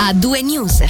A due news.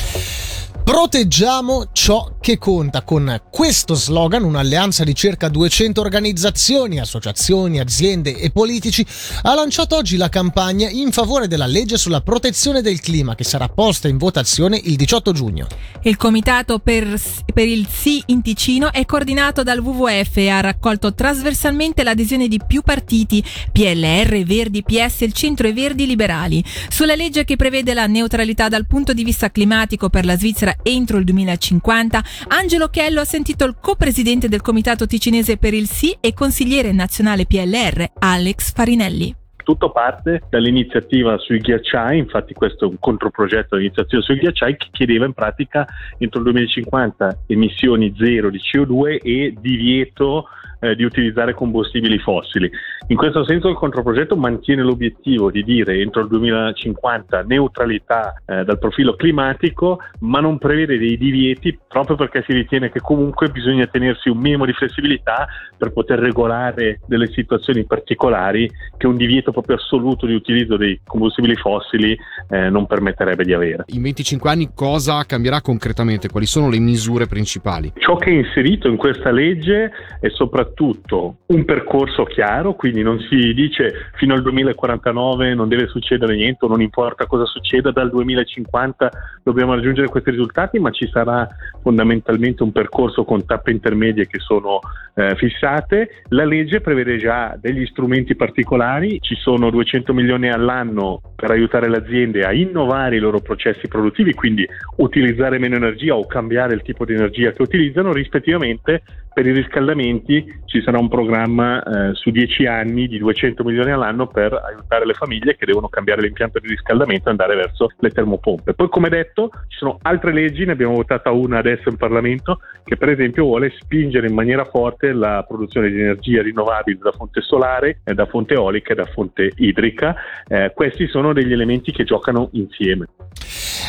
Proteggiamo ciò che conta. Con questo slogan, un'alleanza di circa 200 organizzazioni, associazioni, aziende e politici ha lanciato oggi la campagna in favore della legge sulla protezione del clima che sarà posta in votazione il 18 giugno. Il comitato per, per il Sì in Ticino è coordinato dal WWF e ha raccolto trasversalmente l'adesione di più partiti, PLR, Verdi, PS, il Centro e Verdi Liberali, sulla legge che prevede la neutralità dal punto di vista climatico per la Svizzera entro il 2050, Angelo Chello ha sentito il co-presidente del Comitato Ticinese per il Sì e consigliere nazionale PLR, Alex Farinelli. Tutto parte dall'iniziativa sui ghiacciai, infatti questo è un controprogetto dell'iniziativa sui ghiacciai che chiedeva in pratica entro il 2050 emissioni zero di CO2 e divieto eh, di utilizzare combustibili fossili. In questo senso il controprogetto mantiene l'obiettivo di dire entro il 2050 neutralità eh, dal profilo climatico, ma non prevede dei divieti proprio perché si ritiene che comunque bisogna tenersi un minimo di flessibilità per poter regolare delle situazioni particolari che un divieto proprio assoluto di utilizzo dei combustibili fossili eh, non permetterebbe di avere. In 25 anni cosa cambierà concretamente? Quali sono le misure principali? Ciò che è inserito in questa legge è soprattutto soprattutto un percorso chiaro, quindi non si dice fino al 2049 non deve succedere niente, non importa cosa succeda, dal 2050 dobbiamo raggiungere questi risultati, ma ci sarà fondamentalmente un percorso con tappe intermedie che sono eh, fissate. La legge prevede già degli strumenti particolari, ci sono 200 milioni all'anno per aiutare le aziende a innovare i loro processi produttivi, quindi utilizzare meno energia o cambiare il tipo di energia che utilizzano, rispettivamente per i riscaldamenti ci sarà un programma eh, su 10 anni di 200 milioni all'anno per aiutare le famiglie che devono cambiare l'impianto di riscaldamento e andare verso le termopompe. Poi come detto ci sono altre leggi, ne abbiamo votata una adesso in Parlamento, che per esempio vuole spingere in maniera forte la produzione di energia rinnovabile da fonte solare, da fonte eolica e da fonte idrica. Eh, questi sono degli elementi che giocano insieme.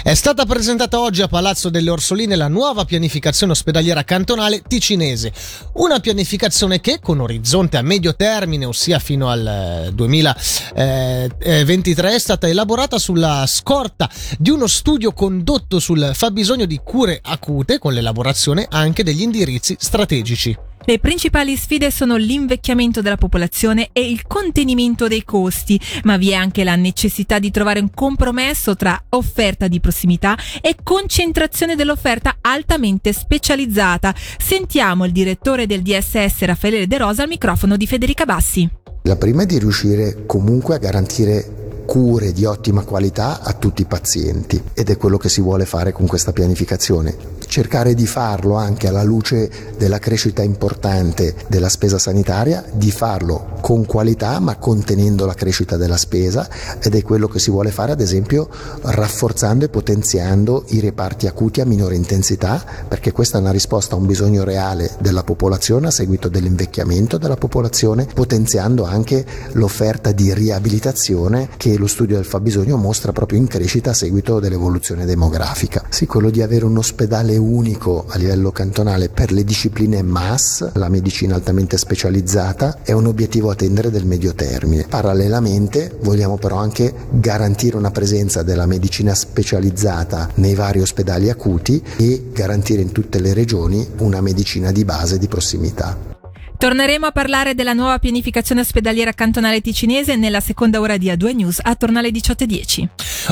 È stata presentata oggi a Palazzo delle Orsoline la nuova pianificazione ospedaliera cantonale ticinese, una pianificazione che con orizzonte a medio termine, ossia fino al 2023, eh, eh, è stata elaborata sulla scorta di uno studio condotto sul fabbisogno di cure acute con l'elaborazione anche degli indirizzi strategici. Le principali sfide sono l'invecchiamento della popolazione e il contenimento dei costi, ma vi è anche la necessità di trovare un compromesso tra offerta di prossimità e concentrazione dell'offerta altamente specializzata. Sentiamo il direttore del DSS Raffaele De Rosa al microfono di Federica Bassi. La prima è di riuscire comunque a garantire cure di ottima qualità a tutti i pazienti ed è quello che si vuole fare con questa pianificazione. Cercare di farlo anche alla luce della crescita importante della spesa sanitaria, di farlo con qualità ma contenendo la crescita della spesa ed è quello che si vuole fare ad esempio rafforzando e potenziando i reparti acuti a minore intensità perché questa è una risposta a un bisogno reale della popolazione a seguito dell'invecchiamento della popolazione, potenziando anche l'offerta di riabilitazione che lo studio del fabbisogno mostra proprio in crescita a seguito dell'evoluzione demografica. Sì, quello di avere un ospedale unico a livello cantonale per le discipline MAS, la medicina altamente specializzata, è un obiettivo a tendere del medio termine. Parallelamente vogliamo però anche garantire una presenza della medicina specializzata nei vari ospedali acuti e garantire in tutte le regioni una medicina di base di prossimità. Torneremo a parlare della nuova pianificazione ospedaliera cantonale ticinese nella seconda ora di A2 News attorno alle 18.10.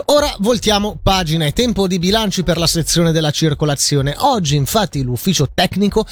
Ora voltiamo pagina, è tempo di bilanci per la sezione della circolazione. Oggi infatti l'ufficio tecnico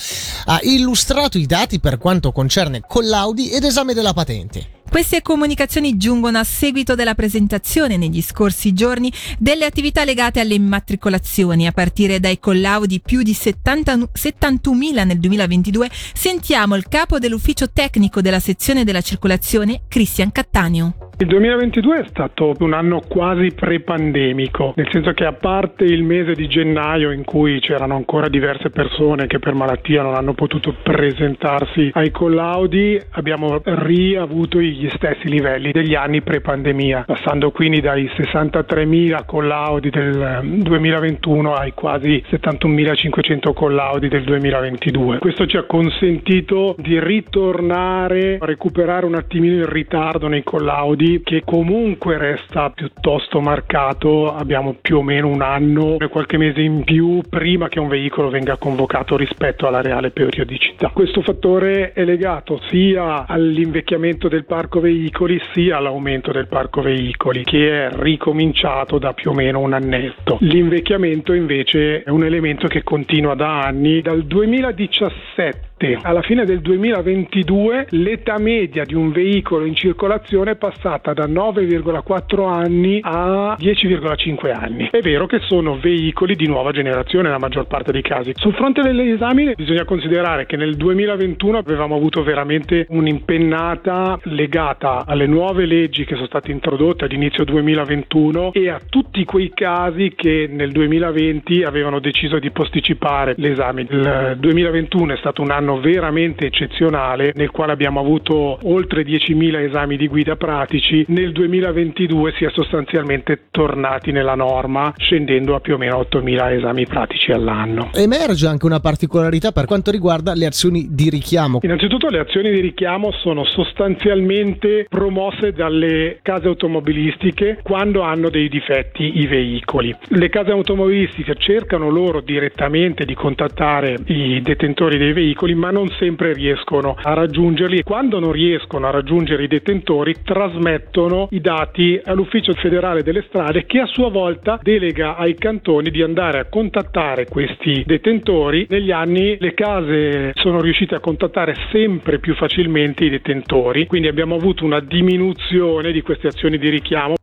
ha illustrato i dati per quanto concerne collaudi ed esame della patente. Queste comunicazioni giungono a seguito della presentazione negli scorsi giorni delle attività legate alle immatricolazioni. A partire dai collaudi più di 70, 71.000 nel 2022, sentiamo il capo dell'ufficio tecnico della sezione della circolazione, Cristian Cattaneo. Il 2022 è stato un anno quasi pre-pandemico, nel senso che a parte il mese di gennaio in cui c'erano ancora diverse persone che per malattia non hanno potuto presentarsi ai collaudi, abbiamo riavuto gli stessi livelli degli anni pre-pandemia, passando quindi dai 63.000 collaudi del 2021 ai quasi 71.500 collaudi del 2022. Questo ci ha consentito di ritornare a recuperare un attimino il ritardo nei collaudi quindi che comunque resta piuttosto marcato, abbiamo più o meno un anno e qualche mese in più prima che un veicolo venga convocato rispetto alla reale periodicità. Questo fattore è legato sia all'invecchiamento del parco veicoli sia all'aumento del parco veicoli che è ricominciato da più o meno un annetto. L'invecchiamento invece è un elemento che continua da anni, dal 2017 alla fine del 2022 l'età media di un veicolo in circolazione è passata da 9,4 anni a 10,5 anni. È vero che sono veicoli di nuova generazione nella maggior parte dei casi. Sul fronte degli esami bisogna considerare che nel 2021 avevamo avuto veramente un'impennata legata alle nuove leggi che sono state introdotte ad inizio 2021 e a tutti quei casi che nel 2020 avevano deciso di posticipare l'esame. Il 2021 è stato un anno anno veramente eccezionale nel quale abbiamo avuto oltre 10.000 esami di guida pratici, nel 2022 si è sostanzialmente tornati nella norma scendendo a più o meno 8.000 esami pratici all'anno. Emerge anche una particolarità per quanto riguarda le azioni di richiamo. Innanzitutto le azioni di richiamo sono sostanzialmente promosse dalle case automobilistiche quando hanno dei difetti i veicoli. Le case automobilistiche cercano loro direttamente di contattare i detentori dei veicoli ma non sempre riescono a raggiungerli e quando non riescono a raggiungere i detentori trasmettono i dati all'Ufficio federale delle strade che a sua volta delega ai cantoni di andare a contattare questi detentori. Negli anni le case sono riuscite a contattare sempre più facilmente i detentori, quindi abbiamo avuto una diminuzione di queste azioni di richiamo.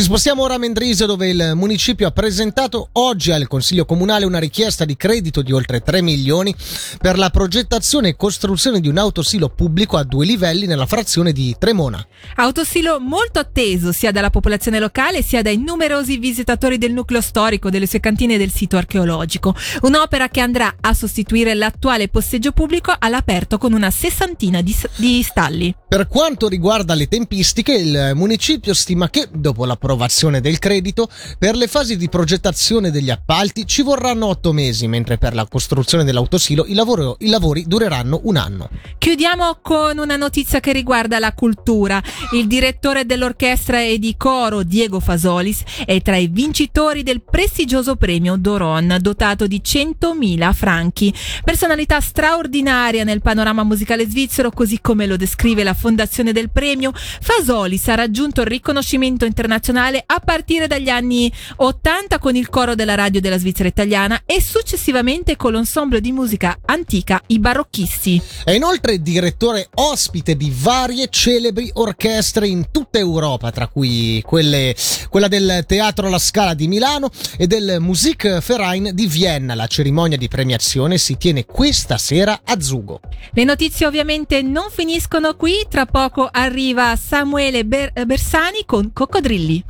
Ci spostiamo ora a Mendrisio dove il municipio ha presentato oggi al Consiglio Comunale una richiesta di credito di oltre 3 milioni per la progettazione e costruzione di un autosilo pubblico a due livelli nella frazione di Tremona. Autosilo molto atteso sia dalla popolazione locale sia dai numerosi visitatori del nucleo storico, delle sue cantine e del sito archeologico. Un'opera che andrà a sostituire l'attuale posteggio pubblico all'aperto con una sessantina di, di stalli. Per quanto riguarda le tempistiche, il municipio stima che dopo la l'approvazione del credito, per le fasi di progettazione degli appalti ci vorranno otto mesi, mentre per la costruzione dell'autosilo i, lavoro, i lavori dureranno un anno. Chiudiamo con una notizia che riguarda la cultura. Il direttore dell'orchestra e di coro Diego Fasolis è tra i vincitori del prestigioso premio Doron, dotato di 100.000 franchi. Personalità straordinaria nel panorama musicale svizzero, così come lo descrive la fondazione del premio, Fasolis ha raggiunto il riconoscimento internazionale nazionale a partire dagli anni 80 con il coro della radio della Svizzera italiana e successivamente con l'ensemble di musica antica I Barocchisti. È inoltre direttore ospite di varie celebri orchestre in tutta Europa, tra cui quelle, quella del Teatro La Scala di Milano e del Musikverein di Vienna. La cerimonia di premiazione si tiene questa sera a Zugo. Le notizie ovviamente non finiscono qui, tra poco arriva Samuele Ber- Bersani con Coccodrilli.